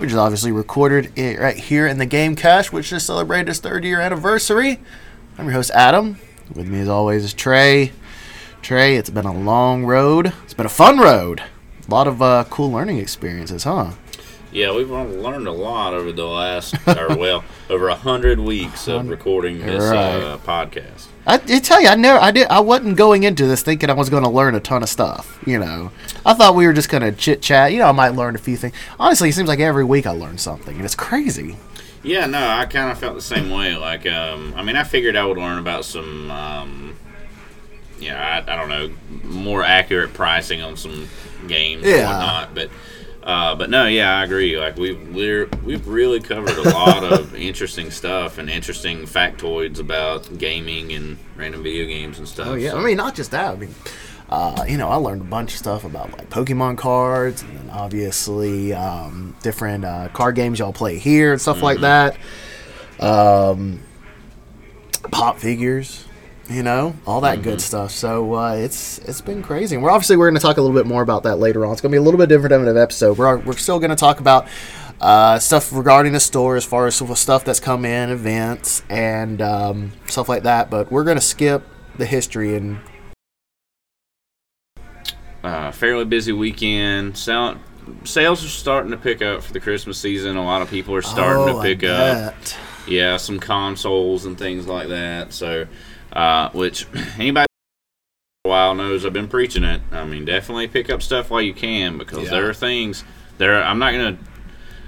which is obviously recorded right here in the Game Cache, which just celebrated its third year anniversary. I'm your host, Adam. With me, as always, is Trey. Trey, it's been a long road. It's been a fun road. A lot of uh, cool learning experiences, huh? Yeah, we've learned a lot over the last, or well, over a hundred weeks of recording this Right. uh, podcast. I, I tell you, I never, I did, I wasn't going into this thinking I was going to learn a ton of stuff. You know, I thought we were just going to chit chat. You know, I might learn a few things. Honestly, it seems like every week I learn something, and it's crazy. Yeah, no, I kind of felt the same way. Like, um, I mean, I figured I would learn about some, um, yeah, I, I don't know, more accurate pricing on some games and Yeah. whatnot, but. Uh, but no, yeah, I agree. Like we've we're, we've really covered a lot of interesting stuff and interesting factoids about gaming and random video games and stuff. Oh yeah, so- I mean not just that. I mean, uh, you know, I learned a bunch of stuff about like Pokemon cards, and then obviously um, different uh, card games y'all play here and stuff like that. Um, pop figures, you know, all that good stuff. So uh, it's it's been crazy. And we're obviously we're going to talk a little bit more about that later on. It's going to be a little bit different of an episode. We're we're still going to talk about. Uh, stuff regarding the store as far as stuff that's come in, events, and um, stuff like that. But we're going to skip the history and uh, fairly busy weekend. Sal- sales are starting to pick up for the Christmas season. A lot of people are starting Oh, to pick up. Yeah, some consoles and things like that. So, uh, which anybody for a while knows I've been preaching it. I mean, definitely pick up stuff while you can because Yeah. there are things there. I'm not gonna.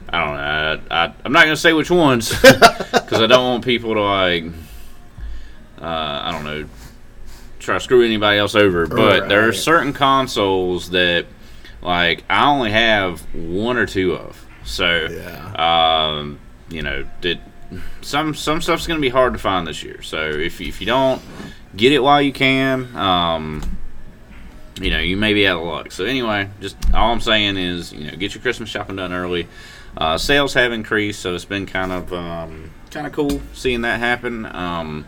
I don't know. I, I, I'm not gonna say which ones because I don't want people to like. Uh, I don't know. Try to screw anybody else over, but there are certain consoles that, like, I only have one or two of. So, Yeah. um, you know, did some some stuff's to be hard to find this year. So if if you don't get it while you can, um, you know, you may be out of luck. So anyway, just all I'm saying is, you know, get your Christmas shopping done early. Uh, sales have increased, so it's been kind of um, kind of cool seeing that happen. Um,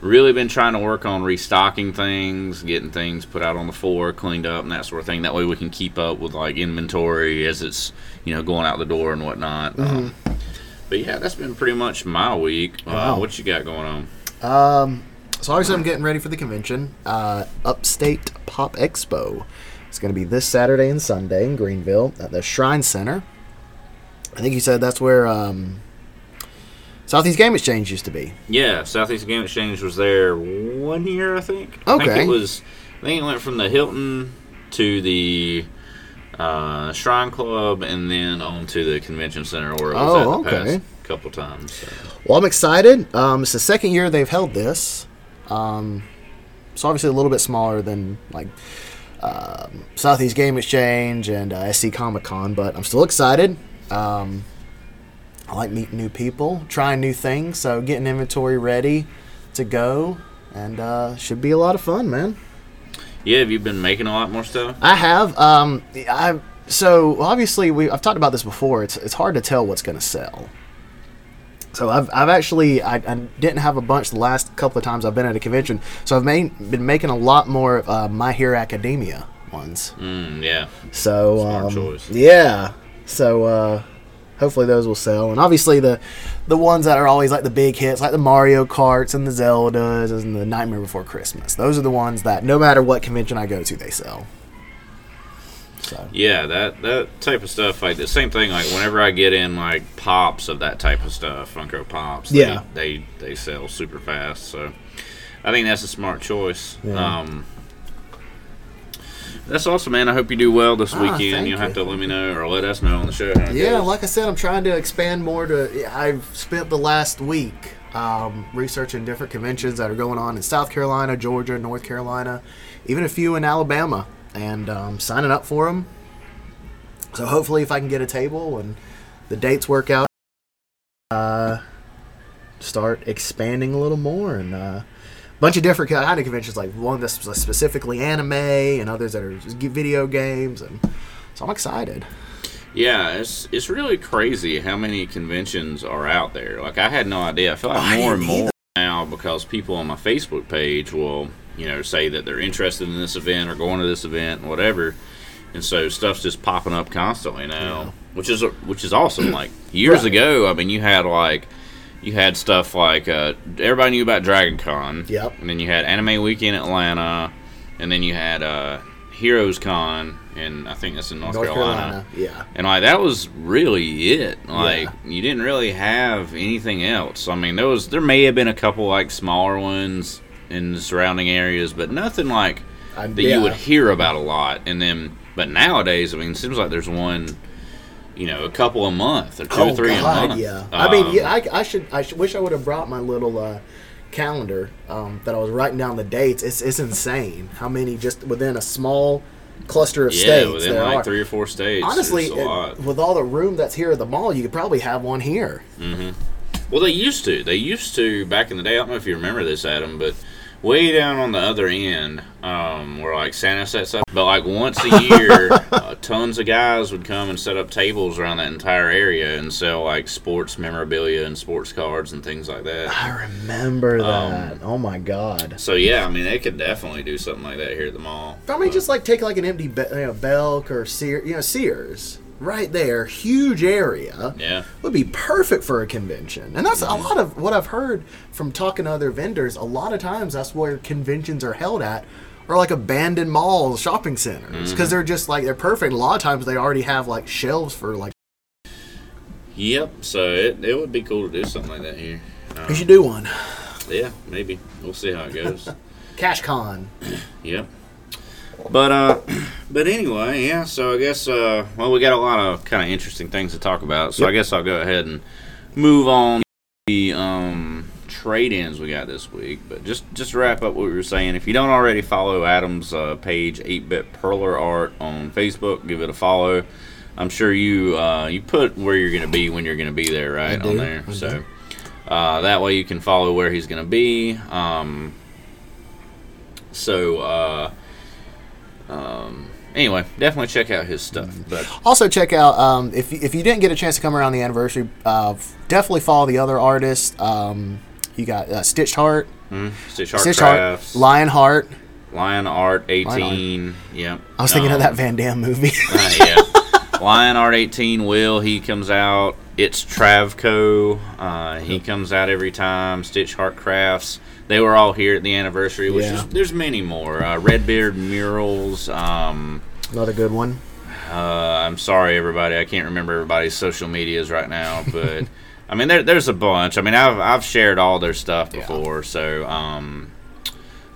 really been trying to work on restocking things, getting things put out on the floor, cleaned up, and that sort of thing. That way we can keep up with like inventory as it's you know going out the door and whatnot. Um, but yeah, that's been pretty much my week. Uh, What you got going on? Um, so obviously I'm getting ready for the convention. Uh, Upstate Pop Expo. It's going to be this Saturday and Sunday in Greenville at the Shrine Center. I think you said that's where um, Southeast Game Exchange used to be. Yeah, Southeast Game Exchange was there one year, I think. I Okay. think it was. I think it went from the Hilton to the uh, Shrine Club, and then on to the convention center, where it was Oh, at the okay. past couple times. So. Well, I'm excited. Um, it's the second year they've held this. Um, so obviously a little bit smaller than like um, Southeast Game Exchange and uh, SC Comic Con, but I'm still excited. Um, I like meeting new people, trying new things, so getting inventory ready to go, and uh, should be a lot of fun, man. Yeah, have you been making a lot more stuff? I have. Um, I so obviously we I've talked about this before. It's it's hard to tell what's going to sell. So I've, I've actually I, I didn't have a bunch the last couple of times I've been at a convention. So I've made, been making a lot more uh, My Hero Academia ones. Mm, yeah. So Smart um, choice. yeah. So uh, hopefully those will sell, and obviously the the ones that are always like the big hits, like the Mario Karts and the Zeldas and the Nightmare Before Christmas. Those are the ones that no matter what convention I go to, they sell. So Yeah, that that type of stuff, like the same thing. Like whenever I get in like pops of that type of stuff, Funko Pops, they, Yeah. they they sell super fast. So I think that's a smart choice. Yeah. Um, that's awesome, man. I hope you do well this Ah, weekend. You'll have you. to let me know or let us know on the show. Yeah, goes. like I said, I'm trying to expand more to. I've spent the last week um, researching different conventions that are going on in South Carolina, Georgia, North Carolina, even a few in Alabama, and um, signing up for them. So hopefully, if I can get a table and the dates work out, uh, start expanding a little more and. Uh, Bunch of different kind of conventions, like one that's specifically anime, and others that are just video games, and so I'm excited. Yeah, it's it's really crazy how many conventions are out there. Like I had no idea. I feel like I more and more now because people on my Facebook page will, you know, say that they're interested in this event or going to this event and whatever. and so stuff's just popping up constantly now, which is which is awesome. Like years Right. ago, I mean, you had like you had stuff like uh, everybody knew about Dragon Con. Yep. And then you had Anime Weekend Atlanta, and then you had uh, Heroes Con, and I think that's in North, North Carolina. Carolina. Yeah. And like that was really it. Like Yeah. you didn't really have anything else. I mean, there was there may have been a couple like smaller ones in the surrounding areas, but nothing like that yeah. you would hear about a lot. And then, but nowadays, I mean, it seems like there's one, you know, a couple a month or two or three a month. Oh, Yeah. I mean, Um, yeah, I, I should. I should, wish I would have brought my little uh, calendar um, that I was writing down the dates. It's it's insane how many just within a small cluster of yeah, states within there like are. three or four states. Honestly, it- with all the room that's here at the mall, you could probably have one here. Mm-hmm. Well, they used to. They used to back in the day. I don't know if you remember this, Adam, but way down on the other end, um, where like Santa sets up. But like once a year, uh, tons of guys would come and set up tables around that entire area and sell like sports memorabilia and sports cards and things like that. I remember Um, that. oh my god. So yeah, I mean they could definitely do something like that here at the mall. I mean, just like take like an empty Be- you know, Belk or Sears, you know, Sears, right there, huge area. Yeah. would be perfect for a convention. And that's a Mm-hmm. lot of what I've heard from talking to other vendors. A lot of times that's where conventions are held at. Or like abandoned malls, shopping centers, Mm-hmm. because they're just like they're perfect. A lot of times they already have like shelves for like. Yep. So it, it would be cool to do something like that here. We Um, should do one. yeah, maybe we'll see how it goes. Cache Con. Yep. But uh, but anyway, yeah. So I guess uh, well, we got a lot of kind of interesting things to talk about. So I guess I'll go ahead and move on the um trade-ins we got this week. But just just to wrap up what we were saying, if you don't already follow Adam's uh, page, Eight Bit Perler Art on Facebook, give it a follow. I'm sure you uh, you put where you're going to be when you're going to be there, right on there. I So uh, that way you can follow where he's going to be. Um, so uh, um, anyway, definitely check out his stuff. But Also, check out um, if if you didn't get a chance to come around the anniversary, uh, definitely follow the other artists. Um, you got uh, Stitched Heart, mm, Stitch Heart, Stitched Heart, Crafts, Lionheart. Lion Art 18. Yep. I was thinking of Um, that Van Damme movie. uh, yeah. Lion Art 18 will he comes out. It's Travco. Uh, he comes out every time. Stitch Heart Crafts. They were all here at the anniversary, which Yeah. is there's many more. Uh, Redbeard Murals. Um, Another good one. uh, I'm sorry, everybody. I can't remember everybody's social medias right now, but I mean, there, there's a bunch. I mean, I've I've shared all their stuff before, Yeah. so um,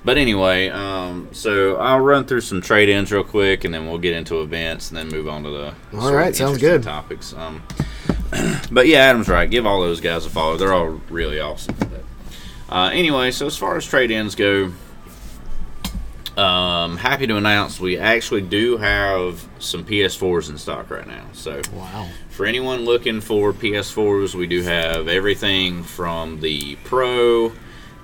but anyway, um, so I'll run through some trade-ins real quick, and then we'll get into events, and then move on to the All right, sounds good. topics. Um, but yeah, Adam's right. Give all those guys a follow. They're all really awesome. Uh, anyway, so as far as trade-ins go, um, happy to announce we actually do have some PS4s in stock right now. So Wow. for anyone looking for PS4s, we do have everything from the Pro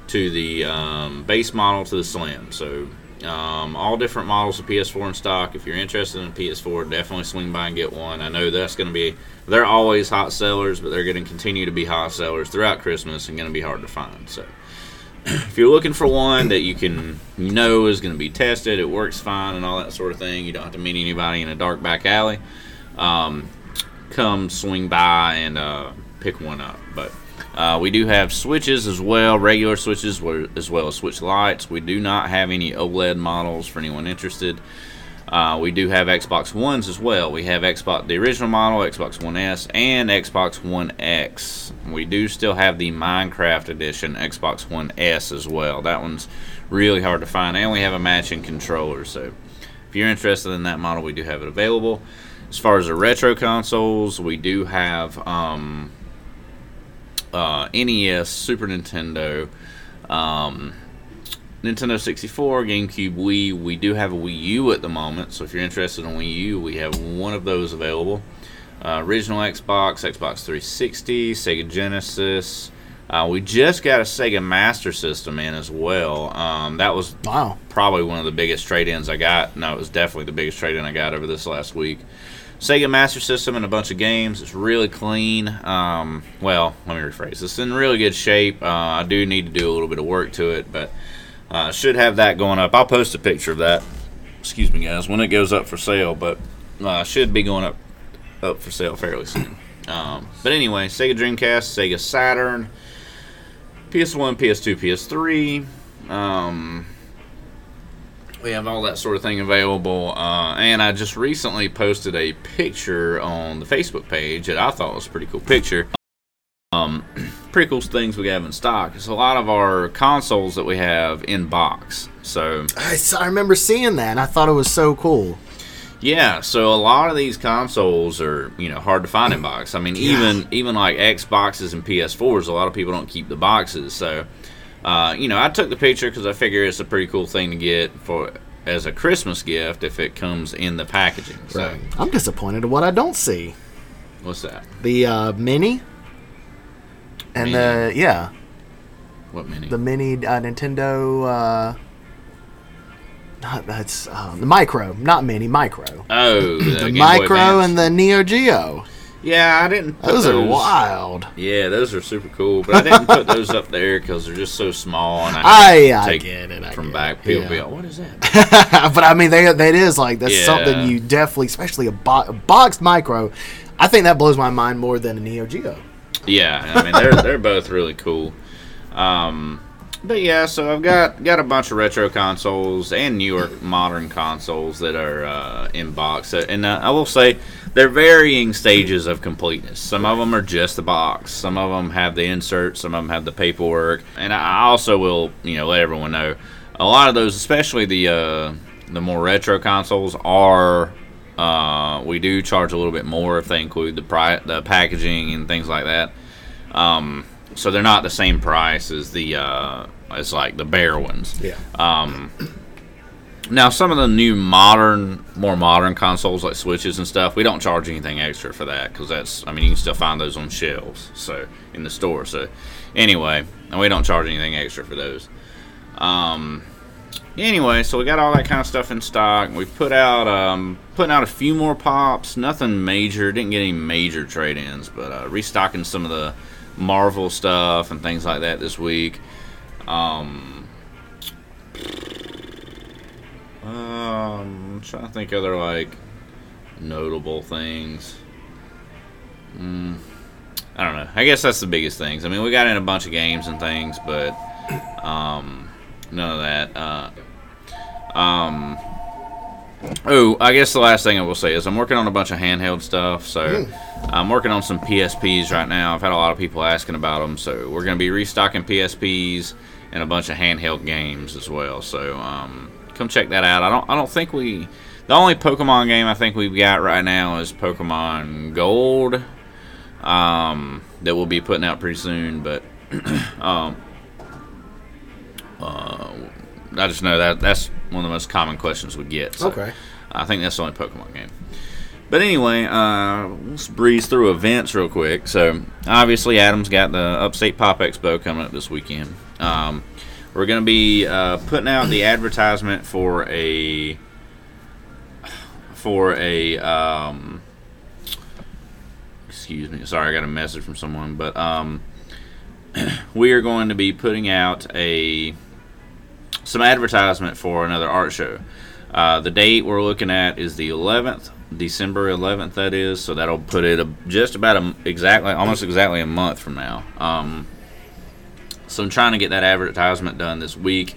to the um, base model to the Slim. So um, all different models of PS4 in stock. If you're interested in a PS4, definitely swing by and get one. I know that's going to be they're always hot sellers, but they're going to continue to be hot sellers throughout Christmas and going to be hard to find. So if you're looking for one that you can know is going to be tested, it works fine, and all that sort of thing, you don't have to meet anybody in a dark back alley. Um, come swing by and uh, pick one up. But uh, we do have switches as well, regular switches as well as switch lights. We do not have any OLED models for anyone interested. Uh, we do have Xbox Ones as well. We have Xbox, the original model, Xbox One S, and Xbox One X. We do still have the Minecraft edition Xbox One S as well. That one's really hard to find. And we have a matching controller. So if you're interested in that model, we do have it available. As far as the retro consoles, we do have um, uh, NES, Super Nintendo, um, Nintendo 64, GameCube, Wii. We do have a Wii U at the moment, so if you're interested in Wii U, we have one of those available. Uh, original Xbox, Xbox 360, Sega Genesis. Uh, we just got a Sega Master System in as well. Um, that was Wow. probably one of the biggest trade-ins I got. No, it was definitely the biggest trade-in I got over this last week. Sega Master System and a bunch of games. It's really clean. Um, well, let me rephrase. It's in really good shape. Uh, I do need to do a little bit of work to it, but uh, should have that going up. I'll post a picture of that excuse me, guys, when it goes up for sale, but uh, should be going up up for sale fairly soon. Um, but anyway, Sega Dreamcast, Sega Saturn, PS1, PS2, PS3. Um, we have all that sort of thing available. Uh, and I just recently posted a picture on the Facebook page that I thought was a pretty cool picture. Pretty cool things we have in stock. It's a lot of our consoles that we have in box. So I remember seeing that, and I thought it was so cool. yeah, so a lot of these consoles are you know hard to find in box. I mean, even even like Xboxes and PS4s, a lot of people don't keep the boxes. So uh, you know, I took the picture because I figure it's a pretty cool thing to get for as a Christmas gift if it comes in the packaging. So I'm disappointed at what I don't see. what's that? The uh, mini, and the yeah, What mini? the mini uh, Nintendo. Uh, not that's uh, the micro, not mini, micro. oh, the, The micro and the Neo Geo. yeah, I didn't. Put Those are wild. Yeah, those are super cool, but I didn't put those up there because they're just so small, and I I, I get it. I from get back. it, People yeah. be like, "What is that?" but I mean, they, that is like that's Yeah. something you definitely, especially a, bo- a boxed micro. I think that blows my mind more than a Neo Geo. Yeah, I mean they're they're both really cool. Um, but yeah, so I've got got a bunch of retro consoles and newer modern consoles that are uh, in box, Uh, and uh, I will say they're varying stages of completeness. Some of them are just the box, some of them have the insert, some of them have the paperwork, and I also will you know let everyone know a lot of those, especially the uh, the more retro consoles, are uh, we do charge a little bit more if they include the pri- the packaging and things like that. Um, so they're not the same price as the uh, as like the bare ones. Yeah. Um, now some of the new modern, more modern consoles like Switches and stuff, we don't charge anything extra for that because that's, I mean, you can still find those on shelves, so in the store. So anyway, and we don't charge anything extra for those. Um, anyway, so we got all that kind of stuff in stock. We put out, um, putting out a few more pops. Nothing major. Didn't get any major trade-ins, but uh, restocking some of the Marvel stuff and things like that this week. Um, um, I'm trying to think other like notable things. Mm, I don't know. I guess that's the biggest things. I mean, we got in a bunch of games and things, but um, none of that. Uh, um, oh, I guess the last thing I will say is I'm working on a bunch of handheld stuff. So I'm working on some PSPs right now. I've had a lot of people asking about them, so we're going to be restocking PSPs and a bunch of handheld games as well. So um, come check that out. I don't I don't think we the only Pokemon game I think we've got right now is Pokemon Gold. Um, that we'll be putting out pretty soon, but um, uh, I just know that that's one of the most common questions we get. So Okay. I think that's the only Pokemon game. But anyway, uh, let's breeze through events real quick. So obviously, Adam's got the Upstate Pop Expo coming up this weekend. Um, we're going to be uh, putting out the advertisement for a for a um, excuse me. Sorry, I got a message from someone, but um, we are going to be putting out a some advertisement for another art show. Uh, the date we're looking at is the 11th, December 11th. That is, so that'll put it a, just about a, exactly, almost exactly a month from now. Um, so I'm trying to get that advertisement done this week,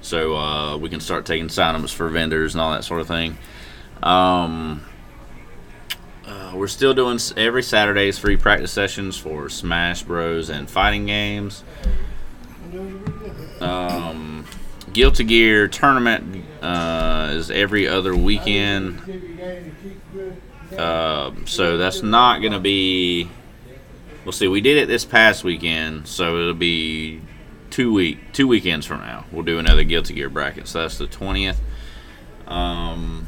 so uh, we can start taking sign-ups for vendors and all that sort of thing. Um, uh, we're still doing every Saturday's free practice sessions for Smash Bros. and fighting games. Um, Guilty Gear tournament uh, is every other weekend. Um, so that's not going to be. We'll see. We did it this past weekend, so it'll be two week two weekends from now. We'll do another Guilty Gear bracket. So that's the twentieth. Um,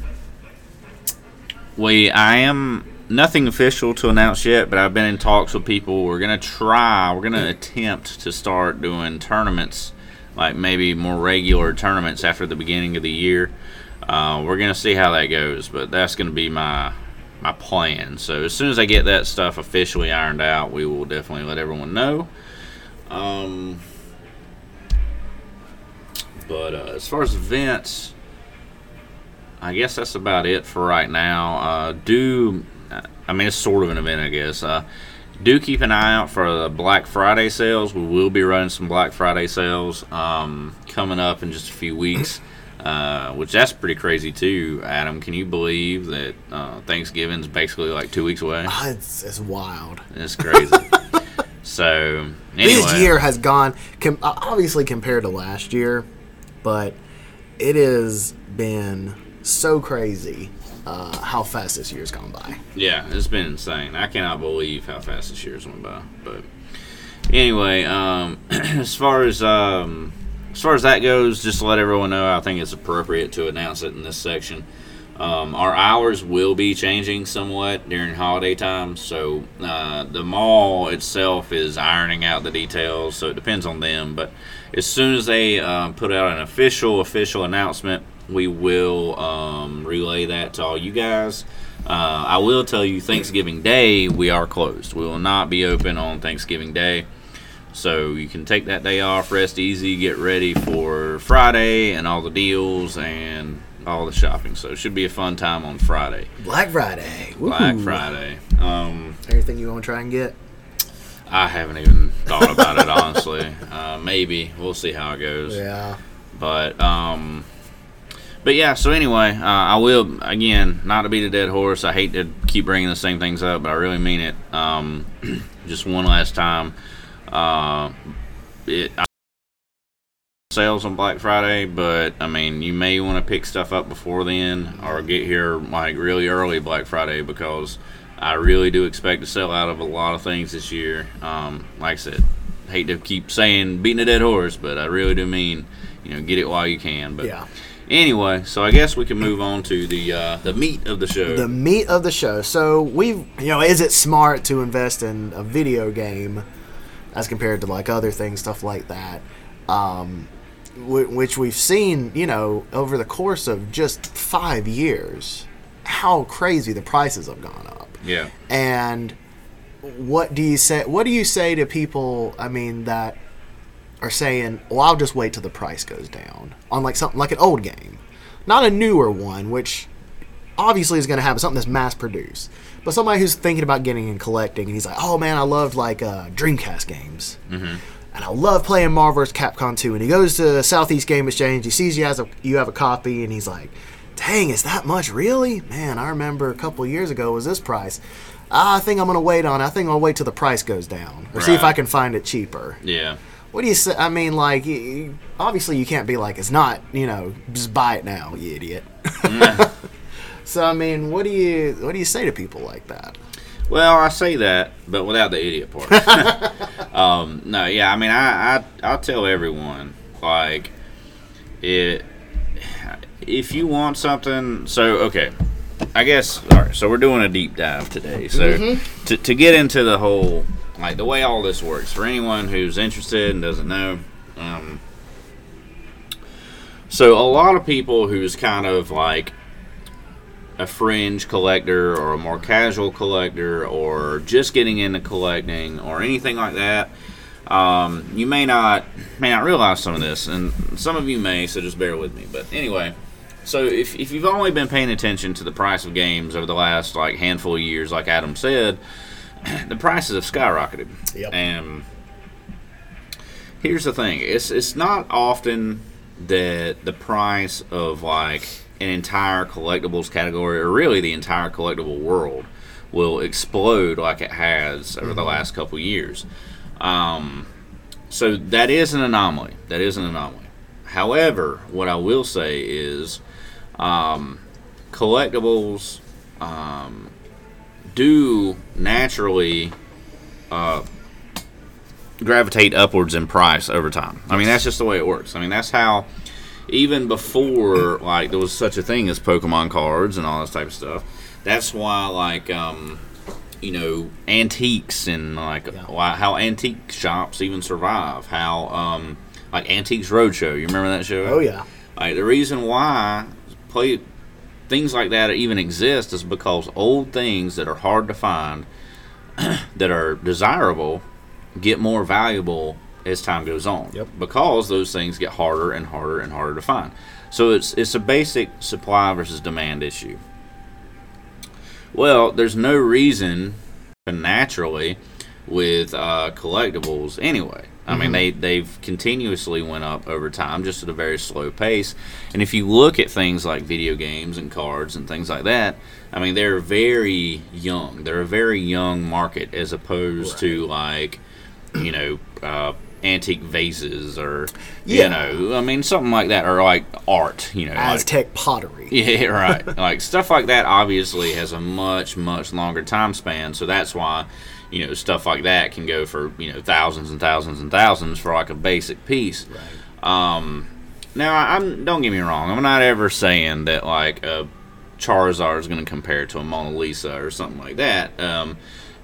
we I am nothing official to announce yet, but I've been in talks with people. We're gonna try. We're gonna attempt to start doing tournaments, like maybe more regular tournaments after the beginning of the year. Uh, we're gonna see how that goes, but that's gonna be my my plan. So as soon as I get that stuff officially ironed out, we will definitely let everyone know. Um, but uh, as far as events, I guess that's about it for right now. Uh, do I mean it's sort of an event, I guess. Uh, do keep an eye out for the Black Friday sales. We will be running some Black Friday sales um, coming up in just a few weeks, uh, which that's pretty crazy too. Adam, can you believe that uh, Thanksgiving's basically like two weeks away? Ah, It's, it's wild. It's crazy. so anyway, This year has gone com- uh, obviously compared to last year, but it has been so crazy uh, how fast this year's gone by. Yeah, it's been insane. I cannot believe how fast this year's went by. But anyway, um, as far as um, as far as that goes, just to let everyone know, I think it's appropriate to announce it in this section. Um, our hours will be changing somewhat during holiday time, so uh, the mall itself is ironing out the details. So it depends on them. But as soon as they uh, put out an official official announcement, we will um, relay that to all you guys. Uh, I will tell you, Thanksgiving Day we are closed. We will not be open on Thanksgiving Day. So you can take that day off, rest easy, get ready for Friday and all the deals and all the shopping. So it should be a fun time on Friday, Black Friday. Black Friday. Um, Anything you want to try and get? I haven't even thought about it honestly. Uh, maybe we'll see how it goes. Yeah. But um, but yeah. So anyway, uh, I will again not to beat a dead horse. I hate to keep bringing the same things up, but I really mean it. Um, just one last time. Uh, it. I, sales on Black Friday, but I mean, you may want to pick stuff up before then or get here like really early Black Friday because I really do expect to sell out of a lot of things this year. Um, like I said, hate to keep saying beating a dead horse, but I really do mean you know get it while you can. But Yeah. Anyway, so I guess we can move on to the uh, the meat of the show. The meat of the show. So we've, you know, is it smart to invest in a video game as compared to like other things, stuff like that? Um, wh- which we've seen, you know, over the course of just five years, how crazy the prices have gone up. yeah. And what do you say? What do you say to people? I mean, that are saying, "Well, I'll just wait till the price goes down on like something like an old game, not a newer one, which obviously is going to have something that's mass produced." But somebody who's thinking about getting and collecting, and he's like, "Oh man, I loved like uh, Dreamcast games." and I love playing Marvel vs. Capcom 2. And he goes to Southeast Game Exchange, he sees you has a you have a copy, and he's like, "Dang, is that much really? Man, I remember a couple years ago was this price. I think I'm gonna wait on. it. I think I'll wait till the price goes down, or see if I can find it cheaper." Yeah. What do you say? I mean, like, obviously you can't be like, "It's not," you know, just buy it now, you idiot. so I mean, what do you what do you say to people like that? Well, I say that, but without the idiot part. um, no, yeah, I mean, I, I I'll tell everyone like it. If you want something, so okay, I guess all right. So we're doing a deep dive today. So to to get into the whole like the way all this works for anyone who's interested and doesn't know. Um, so a lot of people who's kind of like a fringe collector or a more casual collector or just getting into collecting or anything like that um, you may not may not realize some of this and some of you may so just bear with me but anyway so if, if you've only been paying attention to the price of games over the last like handful of years like adam said the prices have skyrocketed. Yep. and here's the thing it's it's not often that the price of like an entire collectibles category or really the entire collectible world will explode like it has over the last couple years. Um, so that is an anomaly. That is an anomaly. However what i will say is um, collectibles um, do naturally uh, gravitate upwards in price over time. I mean, that's just the way it works. I mean, that's how even before like there was such a thing as Pokemon cards and all this type of stuff. That's why like um, you know antiques and like why, how antique shops even survive. How um, like Antiques Roadshow. You remember that show? Oh yeah, Like the reason why play things like that even exist is because old things that are hard to find, that are desirable, get more valuable as time goes on. Yep. Because those things get harder and harder and harder to find. So it's it's a basic supply versus demand issue. Well, there's no reason naturally with uh, collectibles anyway. I mean, they they've continuously went up over time, just at a very slow pace. And if you look at things like video games and cards and things like that, I mean, they're very young. They're a very young market as opposed to like, you know, uh, antique vases or Yeah. you know, I mean, something like that, or like art. You know, like, Aztec pottery. yeah, right. like stuff like that obviously has a much much longer time span, so that's why you know stuff like that can go for you know thousands and thousands and thousands for like a basic piece. Um, now I'm don't get me wrong, I'm not ever saying that like a Charizard is going to compare to a Mona Lisa or something like that. Um,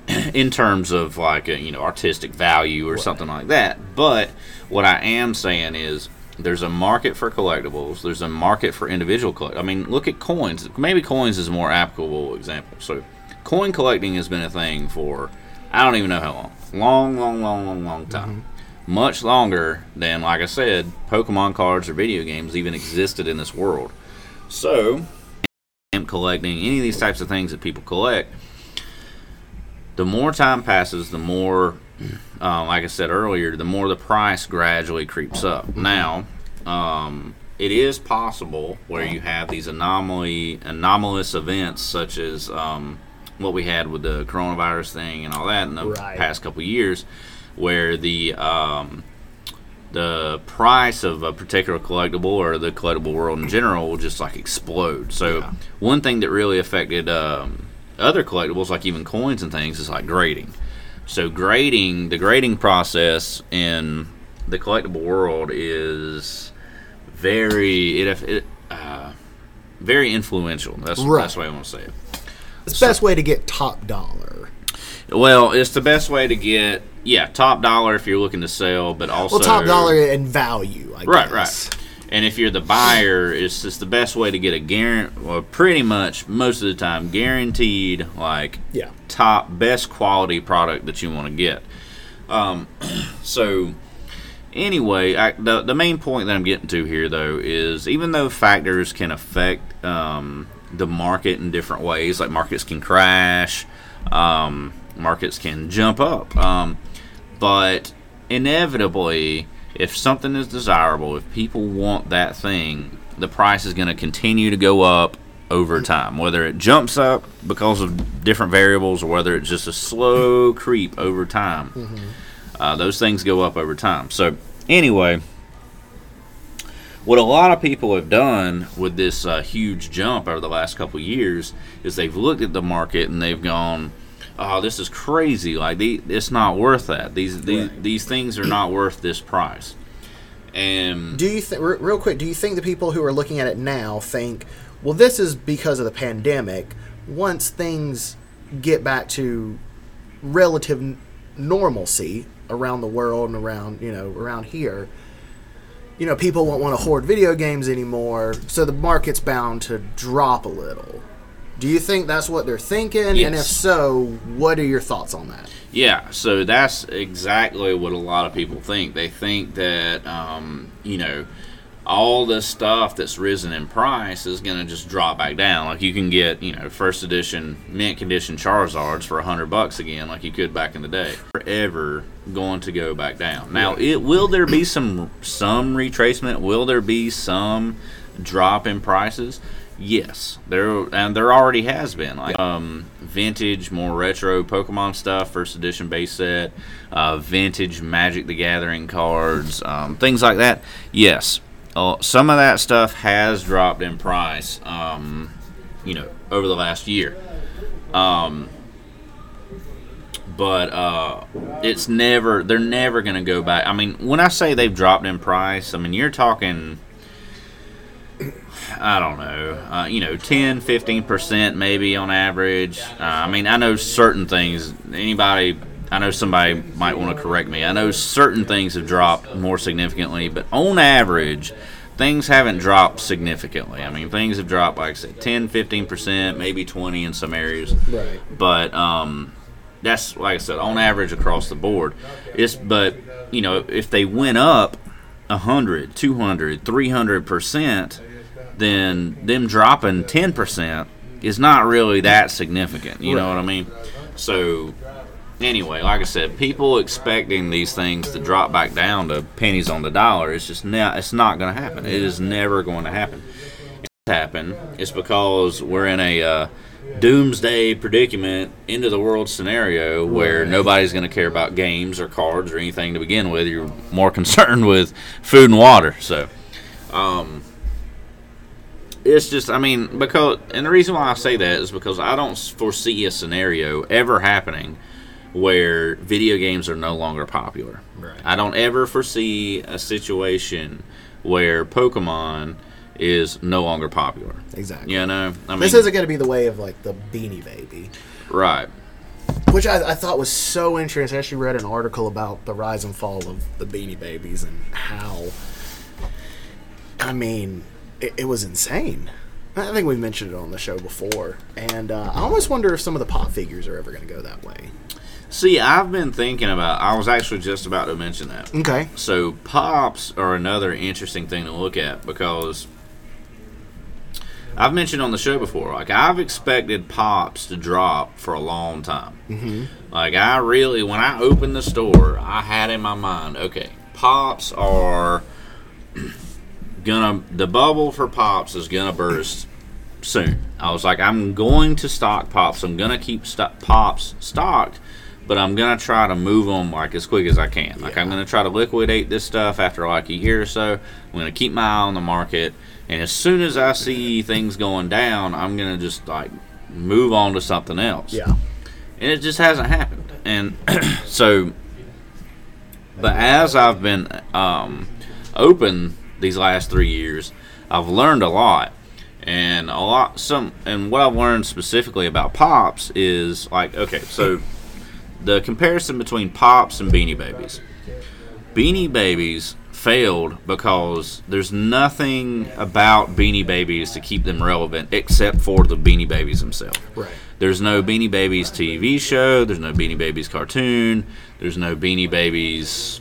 in terms of like a, you know artistic value or something like that. But what I am saying is there's a market for collectibles. There's a market for individual collect. I mean, look at coins. Maybe coins is a more applicable example. So, coin collecting has been a thing for I don't even know how long. Long, long, long, long, long time. Much longer than, like I said, Pokemon cards or video games even existed in this world. So, stamp collecting, any of these types of things that people collect, the more time passes, the more, uh, like I said earlier, the more the price gradually creeps up. Now, um, it is possible where you have these anomaly, anomalous events such as um, what we had with the coronavirus thing and all that in the Right. past couple of years, where the um, the price of a particular collectible or the collectible world in general will just like explode. So Yeah. one thing that really affected um, other collectibles, like even coins and things, is like grading. So grading, the grading process in the collectible world is very it, it uh, very influential. That's Right. that's the way I want to say it. It's the best way to get top dollar. Well, it's the best way to get yeah top dollar if you're looking to sell, but also Well, top dollar and value, I Right, guess. right. And if you're the buyer, it's just the best way to get a guarantee. Well, pretty much most of the time, guaranteed like Yeah. top best quality product that you want to get. Um, so anyway, I, the the main point that I'm getting to here though is even though factors can affect um, the market in different ways, like markets can crash, um, markets can jump up, um, but inevitably, if something is desirable, if people want that thing, the price is going to continue to go up over time. Whether it jumps up because of different variables or whether it's just a slow creep over time, uh, those things go up over time. So, anyway, what a lot of people have done with this uh, huge jump over the last couple of years is they've looked at the market and they've gone, "Oh, this is crazy! Like, the, it's not worth that. These these, Right. these things are not worth this price." And Do you think, real quick, do you think the people who are looking at it now think, well, this is because of the pandemic? Once things get back to relative n- normalcy around the world and around, you know, around here, you know, people won't want to hoard video games anymore, so the market's bound to drop a little. Do you think that's what they're thinking? And if so, what are your thoughts on that? Yeah, so that's exactly what a lot of people think. They think that, um, you know, all this stuff that's risen in price is going to just drop back down. Like you can get, you know, first edition mint condition Charizards for a hundred bucks again, like you could back in the day. Forever going to go back down. Now, it will there be some some retracement? Will there be some drop in prices? Yes, there and there already has been like um, vintage, more retro Pokemon stuff, first edition base set, uh, vintage Magic the Gathering cards, um, things like that. Yes, uh, some of that stuff has dropped in price. Um, you know, over the last year. Um, but uh, it's never they're never going to go back. I mean, when I say they've dropped in price, I mean you're talking I don't know, uh, you know, 10, 15% maybe on average. Uh, I mean, I know certain things, anybody, I know somebody might want to correct me. I know certain things have dropped more significantly, but on average, things haven't dropped significantly. I mean, things have dropped, like I said, 10, 15%, maybe 20 in some areas. Right. But um, that's, like I said, on average across the board. It's, but you know, if they went up 100, 200, 300%, then them dropping 10% is not really that significant. You know what I mean? So, anyway, like I said, people expecting these things to drop back down to pennies on the dollar, it's just not, it's not going to happen. It is never going to happen. It happen It's because we're in a uh, doomsday predicament end of the world scenario where nobody's going to care about games or cards or anything to begin with. You're more concerned with food and water. So, um, it's just, I mean, because, and the reason why I say that is because I don't foresee a scenario ever happening where video games are no longer popular. Right. I don't ever foresee a situation where Pokemon is no longer popular. Exactly. You know, I mean, This isn't going to be the way of like the Beanie Baby, right. which I, I thought was so interesting. I actually read an article about the rise and fall of the Beanie Babies and how. I mean, it, it was insane. I think we mentioned it on the show before, and uh, I almost wonder if some of the pop figures are ever going to go that way. See, I've been thinking about. I was actually just about to mention that. Okay. So pops are another interesting thing to look at because I've mentioned on the show before. Like I've expected pops to drop for a long time. Mm-hmm. Like I really, when I opened the store, I had in my mind, okay, pops are gonna. The bubble for pops is gonna burst soon. I was like, I'm going to stock pops. I'm gonna keep sto- pops stocked, but I'm gonna try to move them like as quick as I can. Like I'm gonna try to liquidate this stuff after like a year or so. I'm gonna keep my eye on the market, and as soon as I see things going down, I'm gonna just like move on to something else Yeah. and it just hasn't happened. And so, but as I've been um, open these last three years, I've learned a lot, and a lot some. And what I've learned specifically about pops is like okay, so the comparison between pops and Beanie Babies. Beanie Babies failed because there's nothing about Beanie Babies to keep them relevant except for the Beanie Babies themselves. Right. There's no Beanie Babies TV show. There's no Beanie Babies cartoon. There's no Beanie Babies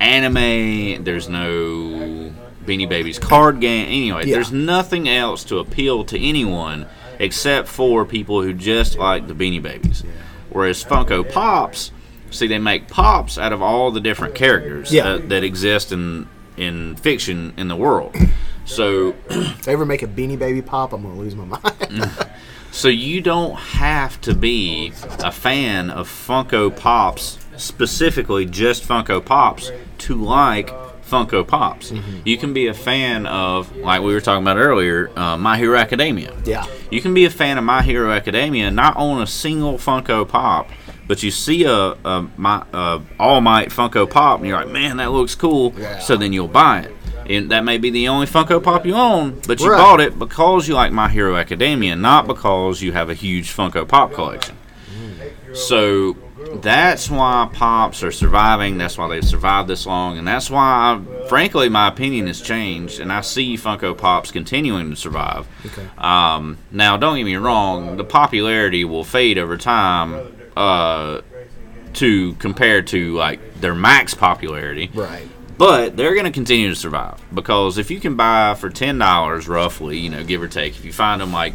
anime. There's no Beanie Babies card game. Anyway, Yeah. there's nothing else to appeal to anyone except for people who just like the Beanie Babies. Whereas Funko Pops, see, they make pops out of all the different characters Yeah. that, that exist in in fiction in the world. So If they ever make a Beanie Baby pop, I'm going to lose my mind. So you don't have to be a fan of Funko Pops, specifically just Funko Pops, to like Funko Pops. You can be a fan of, like we were talking about earlier, uh, My Hero Academia. yeah. You can be a fan of My Hero Academia, not own a single Funko Pop, but you see a, a my uh, All Might Funko Pop, and you're like, man, that looks cool. Yeah. So then you'll buy it. And that may be the only Funko Pop you own, but you Right. bought it because you like My Hero Academia, not because you have a huge Funko Pop collection. So that's why Pops are surviving. That's why they've survived this long, and that's why, I, frankly, my opinion has changed, and I see Funko Pops continuing to survive. Okay. Um, now, don't get me wrong; the popularity will fade over time. Uh, to compare to like their max popularity, Right. but they're going to continue to survive because if you can buy for ten dollars, roughly, you know, give or take, if you find them like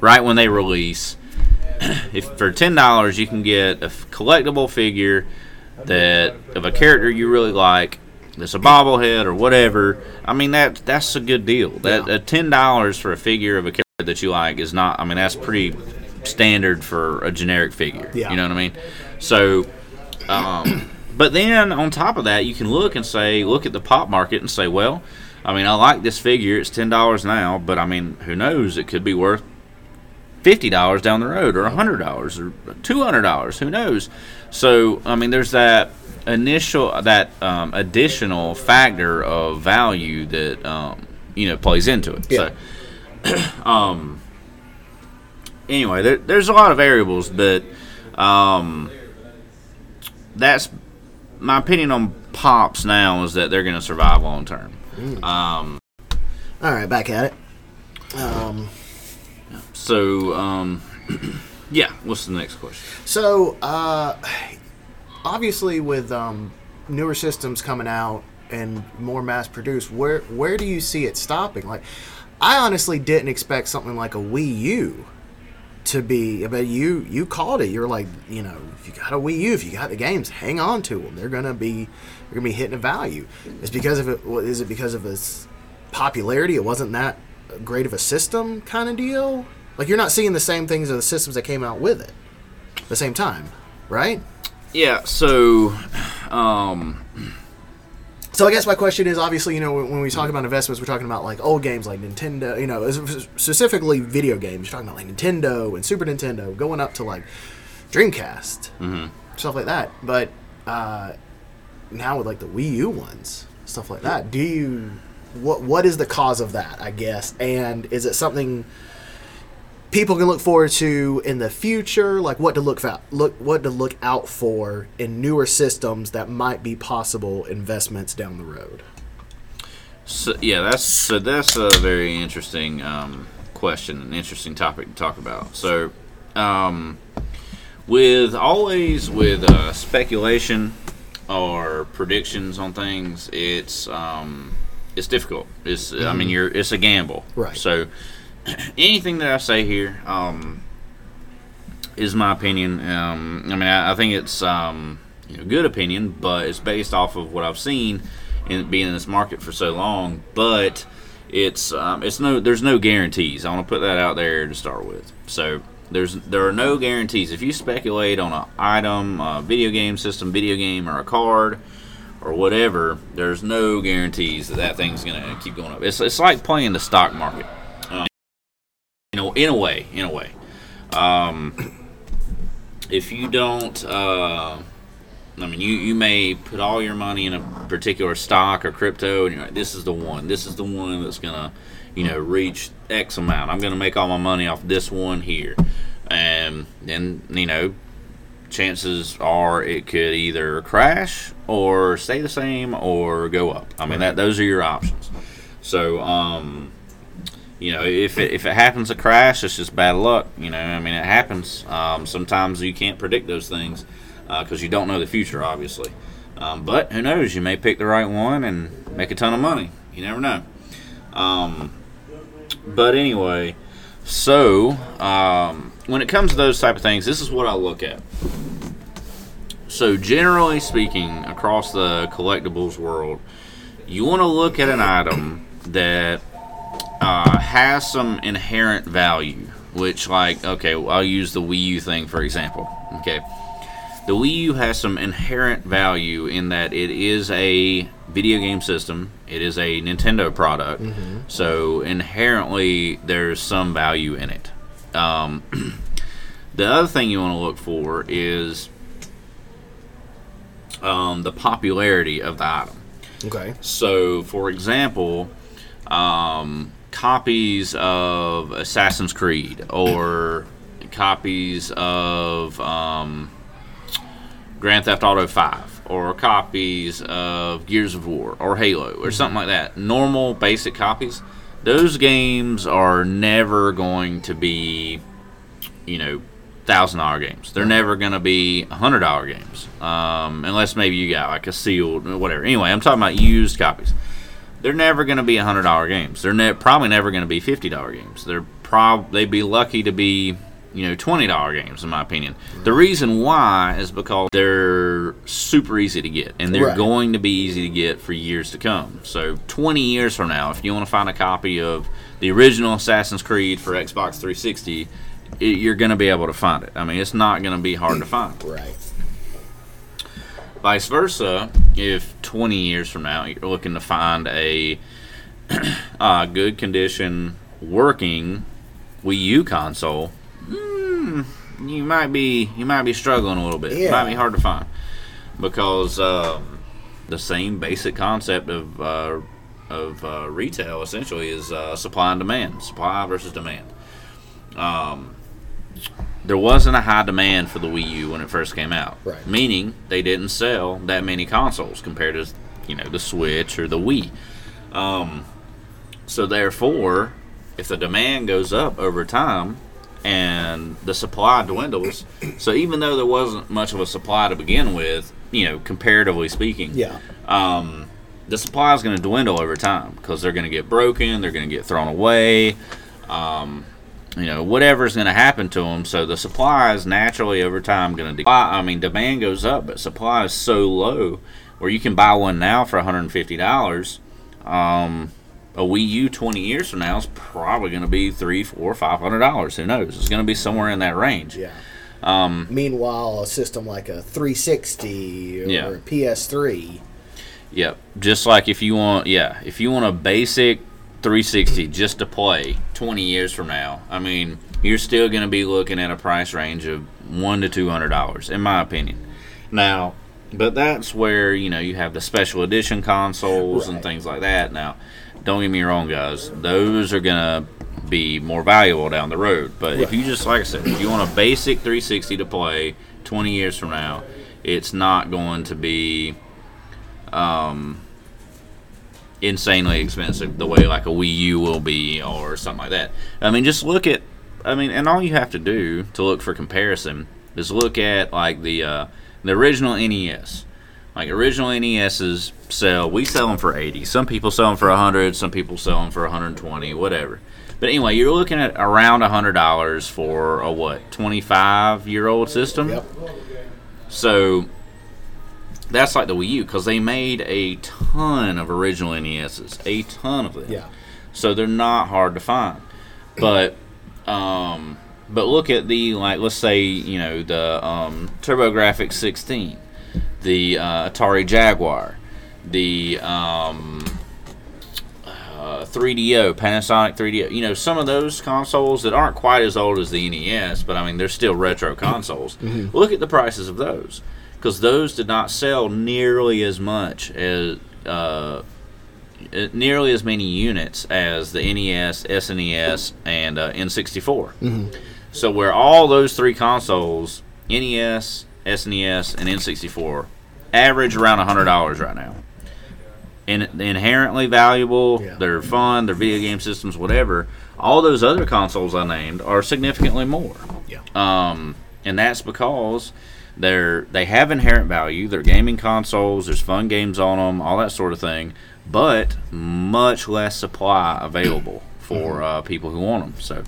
right when they release, if for ten dollars you can get a collectible figure that of a character you really like, that's a bobblehead or whatever. I mean that that's a good deal. That Yeah. uh, ten dollars for a figure of a character that you like is not. I mean that's pretty standard for a generic figure. Yeah. You know what I mean? So. Um, but then on top of that, you can look and say, look at the pop market and say, well, I mean, I like this figure. It's ten dollars now, but I mean, who knows? It could be worth fifty dollars down the road, or hundred dollars, or two hundred dollars. Who knows? So, I mean, there's that initial, that um, additional factor of value that um, you know plays into it. Yeah. So, um, anyway, there, there's a lot of variables, but um, that's my opinion on pops now is that they're going to survive long term. Um, All right, back at it. Um, so, um, yeah, what's the next question? so, uh, obviously, with um, newer systems coming out and more mass produced, where where do you see it stopping? Like, I honestly didn't expect something like a Wii U to be. But you you called it. You're like, you know, if you got a Wii U, if you got the games, hang on to them. They're gonna be they're gonna be hitting a value. It's because of it. What is it? Because of its popularity? It wasn't that great of a system kind of deal. Like you're not seeing the same things as the systems that came out with it, at the same time, right? Yeah. So, um, So I guess my question is obviously, you know, when we talk about investments, we're talking about like old games like Nintendo, you know, specifically video games. You're talking about like Nintendo and Super Nintendo going up to like Dreamcast, mhm. stuff like that. But uh, now with like the Wii U ones, stuff like that. Do you what what is the cause of that? I guess, and is it something people can look forward to in the future? Like what to look for, look what to look out for in newer systems that might be possible investments down the road. So yeah, that's so that's a very interesting um, question, an interesting topic to talk about. So, um, with always with uh, speculation or predictions on things, it's um, it's difficult. It's I mean, you're it's a gamble, Right. So, anything that I say here um, is my opinion. Um, I mean, I, I think it's um, you know good opinion, but it's based off of what I've seen in being in this market for so long. But it's um, it's no there's no guarantees. I want to put that out there to start with. So there's there are no guarantees. If you speculate on an item, a video game system, video game, or a card. Or whatever, there's no guarantees that that thing's gonna keep going up. It's, it's like playing the stock market, in a way, in a way. Um, if you don't, uh, I mean, you, you may put all your money in a particular stock or crypto, and you're like, this is the one. This is the one that's gonna, you know, reach X amount. I'm gonna make all my money off this one here, and then you know, chances are it could either crash or stay the same or go up. I mean, that those are your options. So, um, you know, if it, if it happens to crash, it's just bad luck. You know, I mean, it happens. Um, sometimes you can't predict those things because you don't know the future, obviously. Um, but who knows? You may pick the right one and make a ton of money. You never know. Um, but anyway, so um, when it comes to those type of things, this is what I look at. So generally speaking, across the collectibles world, you want to look at an item that uh, has some inherent value. Which, like, okay, I'll use the Wii U thing for example. Okay, the Wii U has some inherent value in that it is a video game system. It is a Nintendo product, so inherently there's some value in it. Um, the other thing you want to look for is um, the popularity of the item. Okay. So, for example, um, copies of Assassin's Creed or copies of um, Grand Theft Auto 5 or copies of Gears of War or Halo or something like that. Normal, basic copies. Those games are never going to be, you know, thousand dollar games. They're never going to be hundred dollar games, um, unless maybe you got like a sealed whatever. Anyway, I'm talking about used copies. They're never going to be hundred dollar games. They're ne- probably never going to be fifty dollar games. They're prob they'd be lucky to be you know twenty dollar games in my opinion. The reason why is because they're super easy to get, and they're Right. going to be easy to get for years to come. So twenty years from now, if you want to find a copy of the original Assassin's Creed for Xbox 360, it, you're going to be able to find it. I mean, it's not going to be hard to find. Right. Vice versa, if 20 years from now you're looking to find a uh, good condition working Wii U console, mm, you might be you might be struggling a little bit. It might be hard to find because um, the same basic concept of uh, of uh, retail essentially is uh, supply and demand, supply versus demand. Um, there wasn't a high demand for the Wii U when it first came out. Right. Meaning they didn't sell that many consoles compared to you know the Switch or the Wii. Um, so therefore, if the demand goes up over time and the supply dwindles, so even though there wasn't much of a supply to begin with, you know, comparatively speaking, Yeah. um, the supply is going to dwindle over time because they're going to get broken, they're going to get thrown away, um, you know, whatever's going to happen to them. So the supply is naturally over time going to decline. I mean, demand goes up, but supply is so low where you can buy one now for $150. Um, a Wii U 20 years from now is probably going to be three, four, five hundred dollars. Who knows? It's going to be somewhere in that range. Yeah. Um, Meanwhile, a system like a 360 or Yeah. a PS3. Yep. Just like if you want, yeah, if you want a basic 360 just to play 20 years from now, I mean, you're still going to be looking at a price range of one to two hundred dollars, in my opinion. Now, but that's where you know you have the special edition consoles and things like that. Now, don't get me wrong, guys; those are gonna be more valuable down the road. But if you just like I said, if you want a basic 360 to play 20 years from now, it's not going to be um, insanely expensive the way like a Wii U will be or something like that. I mean, just look at, I mean, and all you have to do to look for comparison is look at like the uh, the original NES. Like original NESs sell, we sell them for 80. Some people sell them for 100, some people sell them for 120, whatever. But anyway, you're looking at around $100 for a what, 25 year old system? Yep. So that's like the Wii U because they made a ton of original NESs, a ton of them. Yeah. So they're not hard to find. But um, but look at the like let's say you know the um, TurboGrafx 16, the uh, Atari Jaguar, the um, uh, 3DO, Panasonic 3DO. You know, some of those consoles that aren't quite as old as the NES, but I mean, they're still retro consoles. Look at the prices of those because those did not sell nearly as much as. Uh, uh, nearly as many units as the NES, SNES, and uh, N64. So where all those three consoles, NES, SNES, and N64, average around hundred dollars right now. In, inherently valuable, Yeah. they're fun, they're video game systems, whatever. All those other consoles I named are significantly more. Yeah. Um, and that's because they're they have inherent value. They're gaming consoles. There's fun games on them, all that sort of thing. But much less supply available for uh, people who want them. So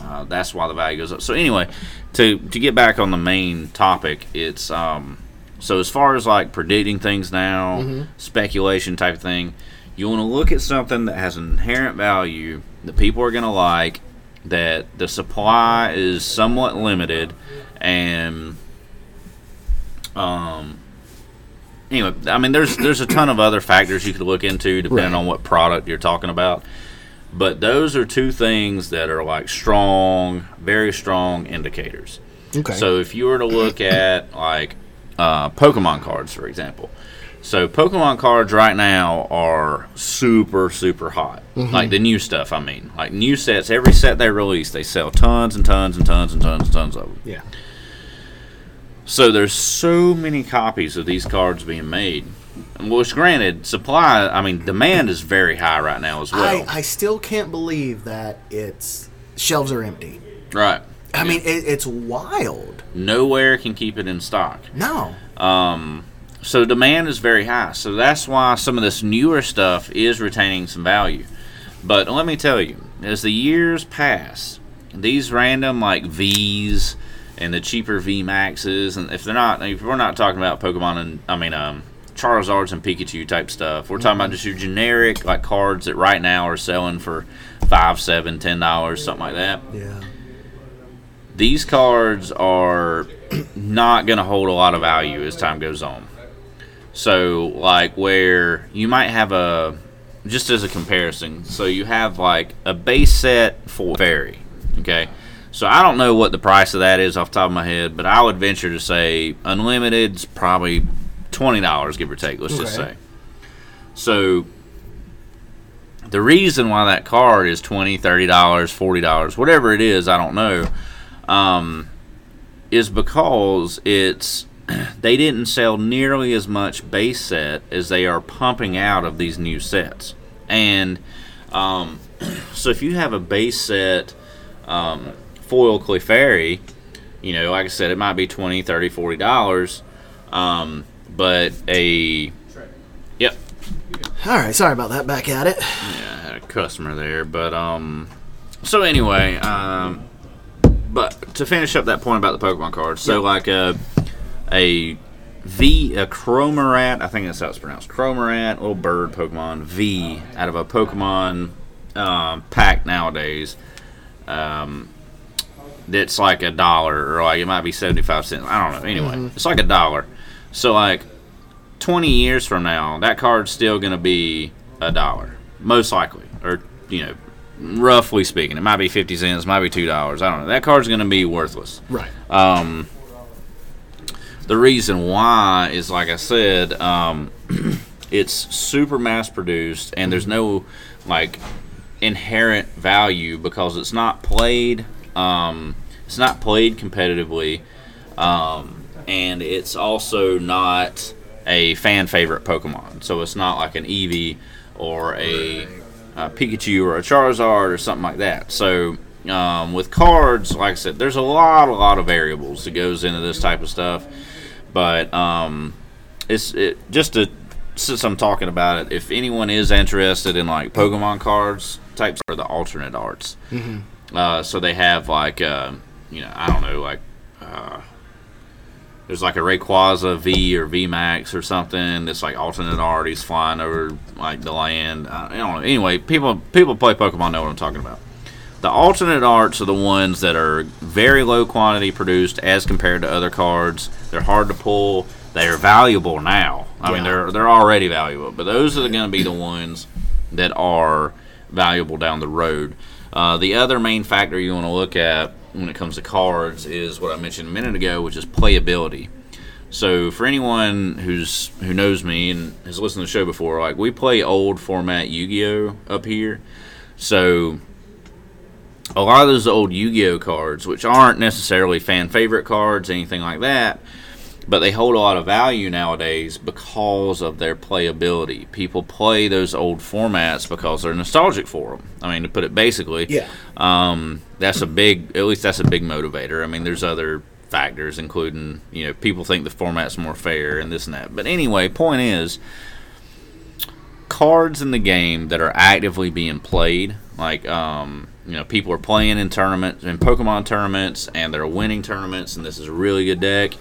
uh, that's why the value goes up. So anyway, to to get back on the main topic, it's um, so as far as like predicting things now, speculation type of thing, you want to look at something that has an inherent value that people are going to like, that the supply is somewhat limited, and um. Anyway, I mean, there's there's a ton of other factors you could look into depending Right. on what product you're talking about. But those are two things that are like strong, very strong indicators. Okay. So if you were to look at like uh, Pokemon cards, for example, so Pokemon cards right now are super super hot. Like the new stuff, I mean, like new sets. Every set they release, they sell tons and tons and tons and tons and tons of them. yeah. So there's so many copies of these cards being made. Which, granted, supply. I mean, demand is very high right now as well. I, I still can't believe that it's shelves are empty. right. I mean, it, it's wild. Nowhere can keep it in stock. No. Um, so demand is very high. So that's why some of this newer stuff is retaining some value. But let me tell you, as the years pass, these random like V's and the cheaper V Maxes, and if they're not, if we're not talking about Pokemon and I mean um, Charizards and Pikachu type stuff, we're talking about just your generic like cards that right now are selling for five, seven, ten dollars, something like that Yeah. these cards are not going to hold a lot of value as time goes on. So, like, where you might have a, just as a comparison, so you have like a base set for Fairy, okay? So, I don't know what the price of that is off the top of my head, but I would venture to say Unlimited's probably $20, give or take, let's just say. So, the reason why that card is $20, $30, $40, whatever it is, I don't know um, is because it's they didn't sell nearly as much base set as they are pumping out of these new sets. And um, so if you have a base set um, foil Clefairy, you know, like I said, it might be 20 30 40 dollars. Um, but a yep. All right, sorry about that. Back at it. Yeah, I had a customer there, but um. So anyway, um, but to finish up that point about the Pokemon cards, so like a a V a Chromarat, I think that's how it's pronounced. Chromarat, little bird Pokemon V out of a Pokemon um, pack nowadays. Um, that's like a dollar, or like it might be seventy five cents. I don't know. Anyway, it's like a dollar. So like twenty years from now, that card's still gonna be a dollar, most likely, or you know, roughly speaking, it might be fifty cents, might be two dollars. I don't know. That card's gonna be worthless. Right. Um, the reason why is like I said, um, it's super mass produced, and there's no like inherent value because it's not played. Um, it's not played competitively, um, and it's also not a fan favorite Pokemon. So it's not like an Eevee or a, a Pikachu or a Charizard or something like that. So um, with cards, like I said, there's a lot, a lot of variables that goes into this type of stuff. But um, it's it, just to since I'm talking about it, if anyone is interested in like Pokemon cards types or the alternate arts, uh, so they have like uh, you know I don't know like uh, there's like a Rayquaza V or V Max or something that's like alternate art. He's flying over like the land. I don't know. Anyway, people people play Pokemon know what I'm talking about. The alternate arts are the ones that are very low quantity produced as compared to other cards. They're hard to pull. They are valuable now. I mean, they're they're already valuable, but those are going to be the ones that are valuable down the road. Uh, the other main factor you want to look at when it comes to cards is what I mentioned a minute ago, which is playability. So for anyone who's who knows me and has listened to the show before, like we play old format Yu-Gi-Oh up here. So a lot of those old Yu-Gi-Oh cards, which aren't necessarily fan favorite cards, anything like that, but they hold a lot of value nowadays because of their playability. People play those old formats because they're nostalgic for them. I mean, to put it basically, Yeah. um, that's a big, at least that's a big motivator. I mean, there's other factors, including you know people think the format's more fair and this and that. But anyway, point is, cards in the game that are actively being played, like um, you know, people are playing in tournaments, in Pokemon tournaments, and they're winning tournaments, and this is a really good deck.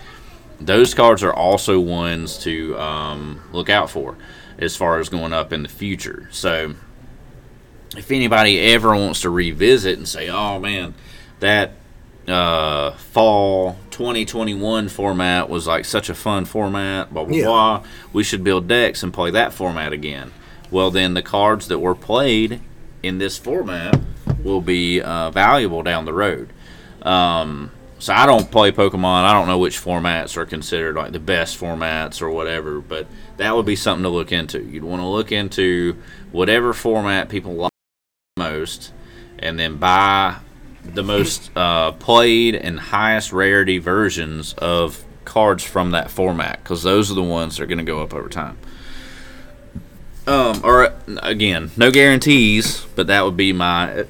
Those cards are also ones to um, look out for as far as going up in the future. So, if anybody ever wants to revisit and say, "Oh man, that uh, fall 2021 format was like such a fun format," blah blah Yeah. blah, we should build decks and play that format again. Well, then the cards that were played in this format will be uh, valuable down the road. Um, so I don't play Pokemon. I don't know which formats are considered like the best formats or whatever, but that would be something to look into. You'd want to look into whatever format people like most, and then buy the most uh, played and highest rarity versions of cards from that format because those are the ones that are going to go up over time. Um, or again, no guarantees, but that would be my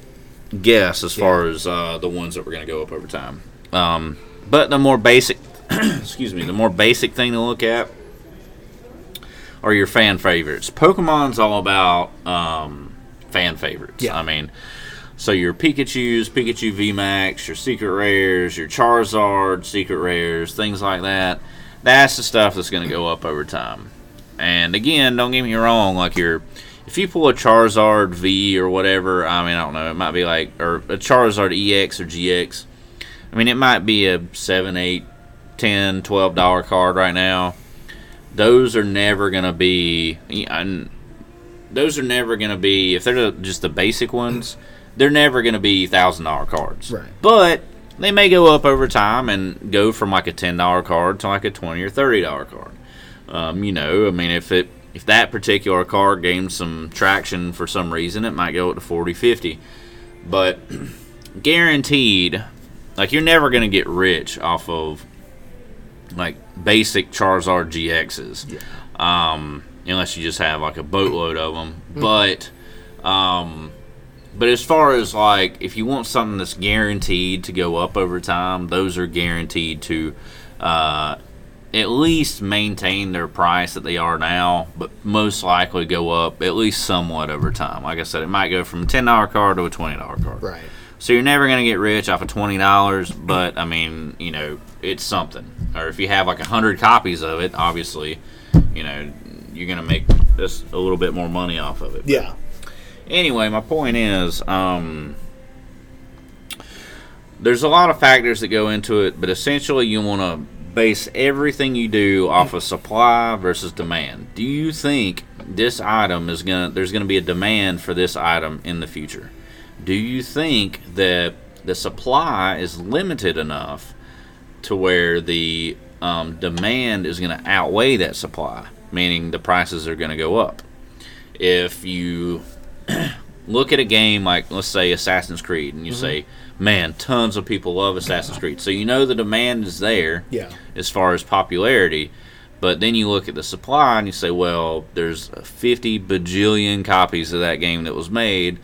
guess as far as uh, the ones that were going to go up over time. Um, but the more basic, excuse me, the more basic thing to look at are your fan favorites. Pokemon's all about um, fan favorites. Yeah. I mean, so your Pikachu's, Pikachu VMAX, your Secret Rares, your Charizard Secret Rares, things like that. That's the stuff that's going to go up over time. And again, don't get me wrong, like your if you pull a Charizard V or whatever, I mean, I don't know, it might be like or a Charizard EX or GX. I mean, it might be a 7, 8, 10, 12 dollar card right now. Those are never going to be and those are never going to be if they're just the basic ones, they're never going to be $1000 cards. Right. But they may go up over time and go from like a $10 card to like a 20 or $30 card. Um, you know, I mean, if it if that particular card gains some traction for some reason, it might go up to 40, 50. But guaranteed, like you're never going to get rich off of like basic Charizard GXs, um, unless you just have like a boatload of them. But um, but as far as like if you want something that's guaranteed to go up over time, those are guaranteed to uh, at least maintain their price that they are now, but most likely go up at least somewhat over time. Like I said, it might go from a ten dollar card to a twenty dollar card. Right. So you're never gonna get rich off of twenty dollars, but I mean, you know, it's something. Or if you have like a hundred copies of it, obviously, you know, you're gonna make just a little bit more money off of it. Yeah. Anyway, my point is, um, there's a lot of factors that go into it, but essentially, you want to base everything you do off of supply versus demand. Do you think this item is gonna? There's gonna be a demand for this item in the future. Do you think that the supply is limited enough to where the um, demand is going to outweigh that supply, meaning the prices are going to go up? If you look at a game like, let's say, Assassin's Creed, and you say, man, tons of people love Assassin's Creed. So you know the demand is there Yeah. as far as popularity. But then you look at the supply and you say, well, there's 50 bajillion copies of that game that was made.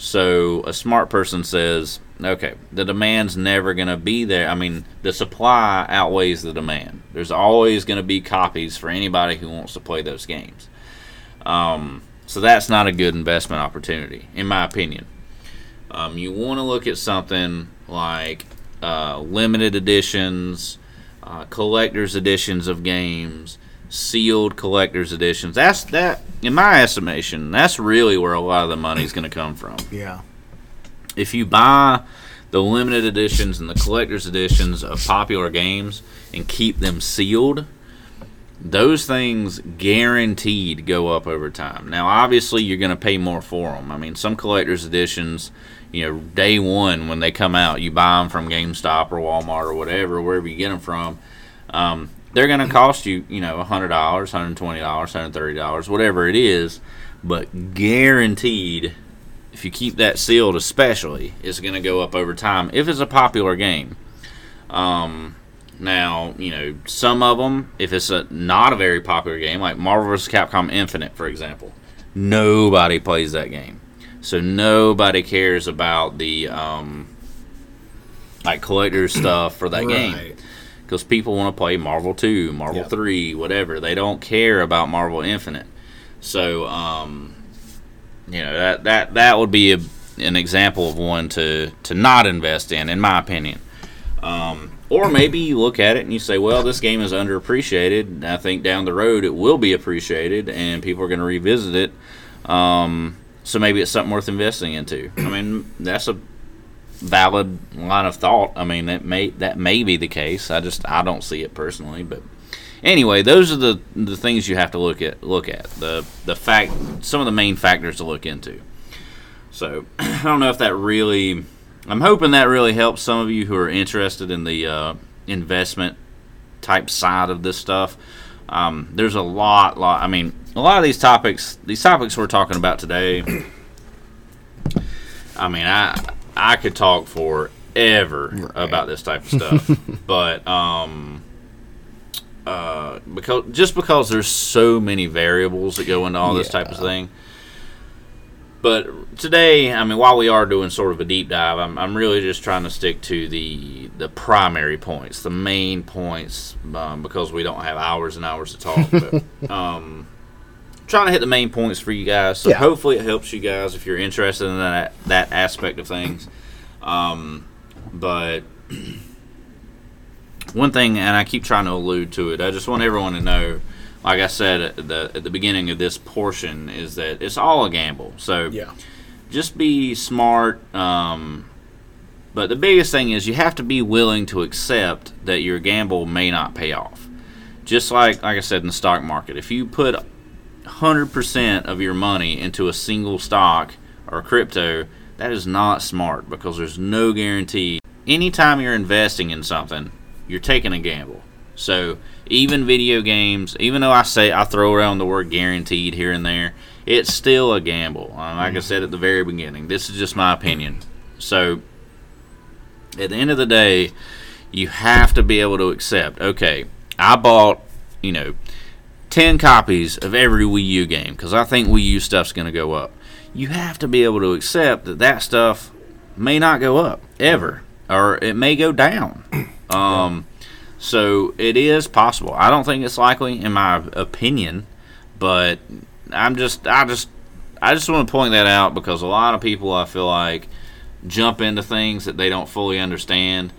So a smart person says, okay, the demand's never going to be there. I mean, the supply outweighs the demand. There's always going to be copies for anybody who wants to play those games. Um, so that's not a good investment opportunity, in my opinion. Um, you want to look at something like uh, limited editions, uh, collector's editions of games, sealed collector's editions. That's that, in my estimation, that's really where a lot of the money's going to come from. Yeah. If you buy the limited editions and the collector's editions of popular games and keep them sealed, those things guaranteed go up over time. Now, obviously, you're going to pay more for them. I mean, some collector's editions, you know, day one when they come out, you buy them from GameStop or Walmart or whatever, wherever you get them from. Um, they're going to cost you, you know, $100, $120, $130, whatever it is, but guaranteed, if you keep that sealed, especially, it's going to go up over time if it's a popular game. Um, now, you know, some of them, if it's a not a very popular game, like Marvel vs. Capcom Infinite, for example, nobody plays that game, so nobody cares about the um, like collector stuff for that game Right. Because people want to play Marvel 2, Marvel Yep. 3, whatever. They don't care about Marvel Infinite. So, um, you know, that that that would be a, an example of one to to not invest in, in my opinion. Um, or maybe you look at it and you say, well, this game is underappreciated. I think down the road it will be appreciated and people are going to revisit it. Um, so maybe it's something worth investing into. I mean, that's a valid line of thought. I mean, that may that may be the case. I just I don't see it personally, but anyway, those are the the things you have to look at look at the the fact some of the main factors to look into. So I don't know if that really. I'm hoping that really helps some of you who are interested in the uh, investment type side of this stuff. Um, there's a lot, lot. I mean, a lot of these topics, these topics we're talking about today. I mean, I I could talk forever about this type of stuff, but um, uh, because just because there's so many variables that go into all this type of thing. But today, I mean, while we are doing sort of a deep dive, I'm, I'm really just trying to stick to the the primary points, the main points, um, because we don't have hours and hours to talk. But, um, trying to hit the main points for you guys. So Yeah. hopefully it helps you guys if you're interested in that that aspect of things. Um, but one thing, and I keep trying to allude to it, I just want everyone to know, like I said at the at the beginning of this portion, is that it's all a gamble. So Yeah. just be smart. Um, but the biggest thing is you have to be willing to accept that your gamble may not pay off. Just like like I said in the stock market, if you put 100% of your money into a single stock or crypto, that is not smart because there's no guarantee. Anytime you're investing in something, you're taking a gamble. So even video games, even though I say I throw around the word guaranteed here and there, it's still a gamble. Uh, like I said at the very beginning, this is just my opinion. So at the end of the day, you have to be able to accept. Okay, I bought, you know, ten copies of every Wii U game because I think Wii U stuff's going to go up. You have to be able to accept that that stuff may not go up ever, or it may go down. Um, So it is possible. I don't think it's likely, in my opinion, but I'm just, I just, I just want to point that out because a lot of people, I feel like, jump into things that they don't fully understand,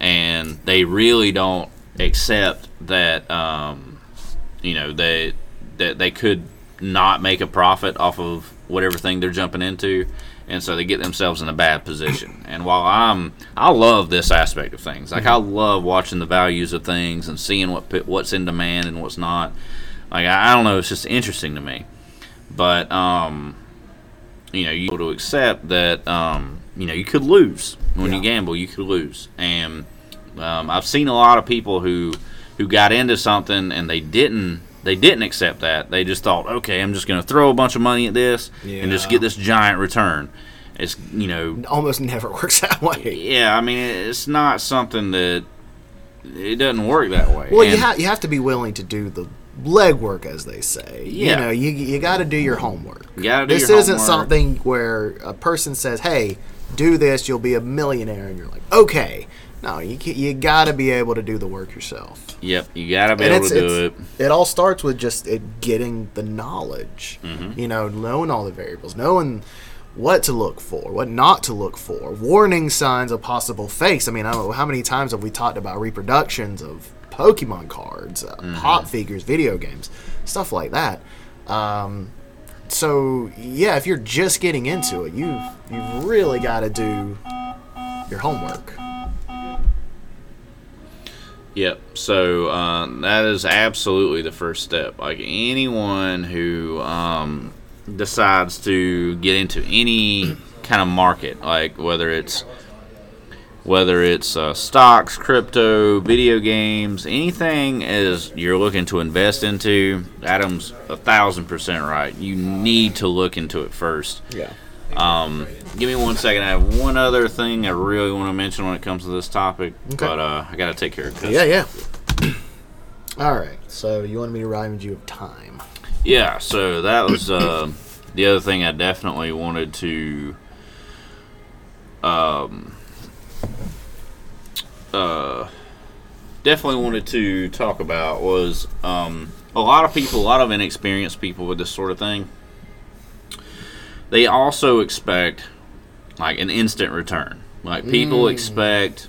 and they really don't accept that, um, you know, they that they could not make a profit off of whatever thing they're jumping into and so they get themselves in a bad position. And while I'm, I love this aspect of things. Like I love watching the values of things and seeing what what's in demand and what's not. Like I, I don't know, it's just interesting to me. But um, you know, you able to accept that um, you know you could lose when Yeah. you gamble. You could lose, and um, I've seen a lot of people who who got into something and they didn't they didn't accept that. They just thought, okay, I'm just going to throw a bunch of money at this and just get this giant return. It's you know, Almost never works that way. yeah. I mean, it's not something that it doesn't work that way. Well, you, And- ha- you have to be willing to do the legwork, as they say. Yeah. You know, you, you got to do your homework. You this your isn't homework. something where a person says, hey, do this, you'll be a millionaire. And you're like, okay. No, you, you got to be able to do the work yourself. Yep, you got to be And able to do it. it all starts with just it getting the knowledge. Mm-hmm. You know, knowing all the variables, knowing what to look for, what not to look for, warning signs of possible fakes. I mean, I don't know how many times have we talked about reproductions of Pokemon cards, uh, Mm-hmm. pop figures, video games, stuff like that. Um, so yeah, if you're just getting into it, you you've really got to do your homework. Yep. So uh, that is absolutely the first step. Like anyone who um, decides to get into any kind of market, like whether it's whether it's uh, stocks, crypto, video games, anything as you're looking to invest into, Adam's a thousand percent right. You need to look into it first. Yeah. Um, give me one second. I have one other thing I really want to mention when it comes to this topic, Okay. but uh, I got to take care of. Yeah, yeah. All right. So you wanted me to remind you of time. Yeah, so that was uh, the other thing I definitely wanted to um, uh, definitely wanted to talk about was um, a lot of people, a lot of inexperienced people with this sort of thing. They also expect like an instant return. Like people mm. expect,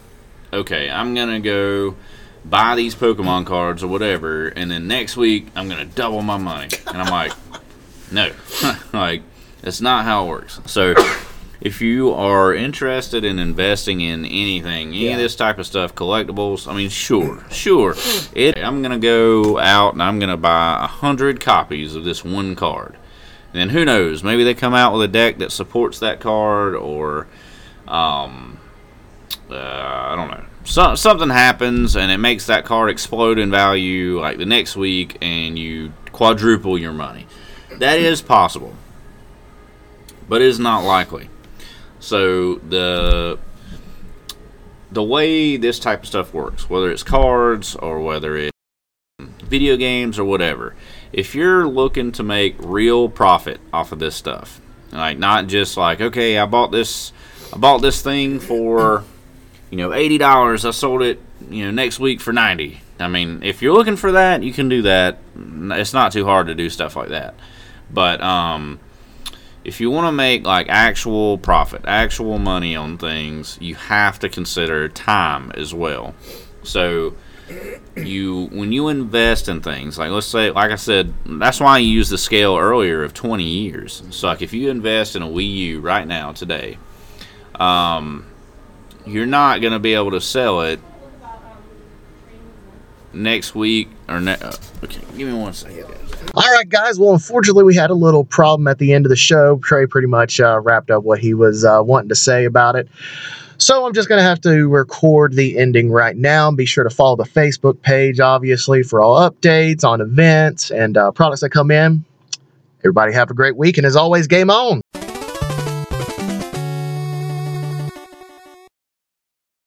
okay, I'm gonna go buy these Pokemon cards or whatever, and then next week I'm gonna double my money. And I'm like, no, like that's not how it works. So if you are interested in investing in anything, any Yeah. of this type of stuff, collectibles, I mean, sure, sure. It, I'm gonna go out and I'm gonna buy a hundred copies of this one card. And then who knows? Maybe they come out with a deck that supports that card, or um, uh, I don't know. So, something happens and it makes that card explode in value like the next week, and you quadruple your money. That is possible, but is not likely. So the the way this type of stuff works, whether it's cards or whether it's video games or whatever, if you're looking to make real profit off of this stuff, like not just like okay, I bought this, I bought this thing for, you know, eighty dollars. I sold it, you know, next week for ninety. I mean, if you're looking for that, you can do that. It's not too hard to do stuff like that. But um, if you want to make like actual profit, actual money on things, you have to consider time as well. So you when you invest in things like let's say like I said that's why I used the scale earlier of 20 years so like if you invest in a Wii U right now today um you're not going to be able to sell it next week or ne- uh, okay give me one second all right guys. Well, unfortunately, we had a little problem at the end of the show. Trey pretty much uh, wrapped up what he was uh, wanting to say about it. So I'm just going to have to record the ending right now. Be sure to follow the Facebook page, obviously, for all updates on events and uh, products that come in. Everybody have a great week. And as always, game on.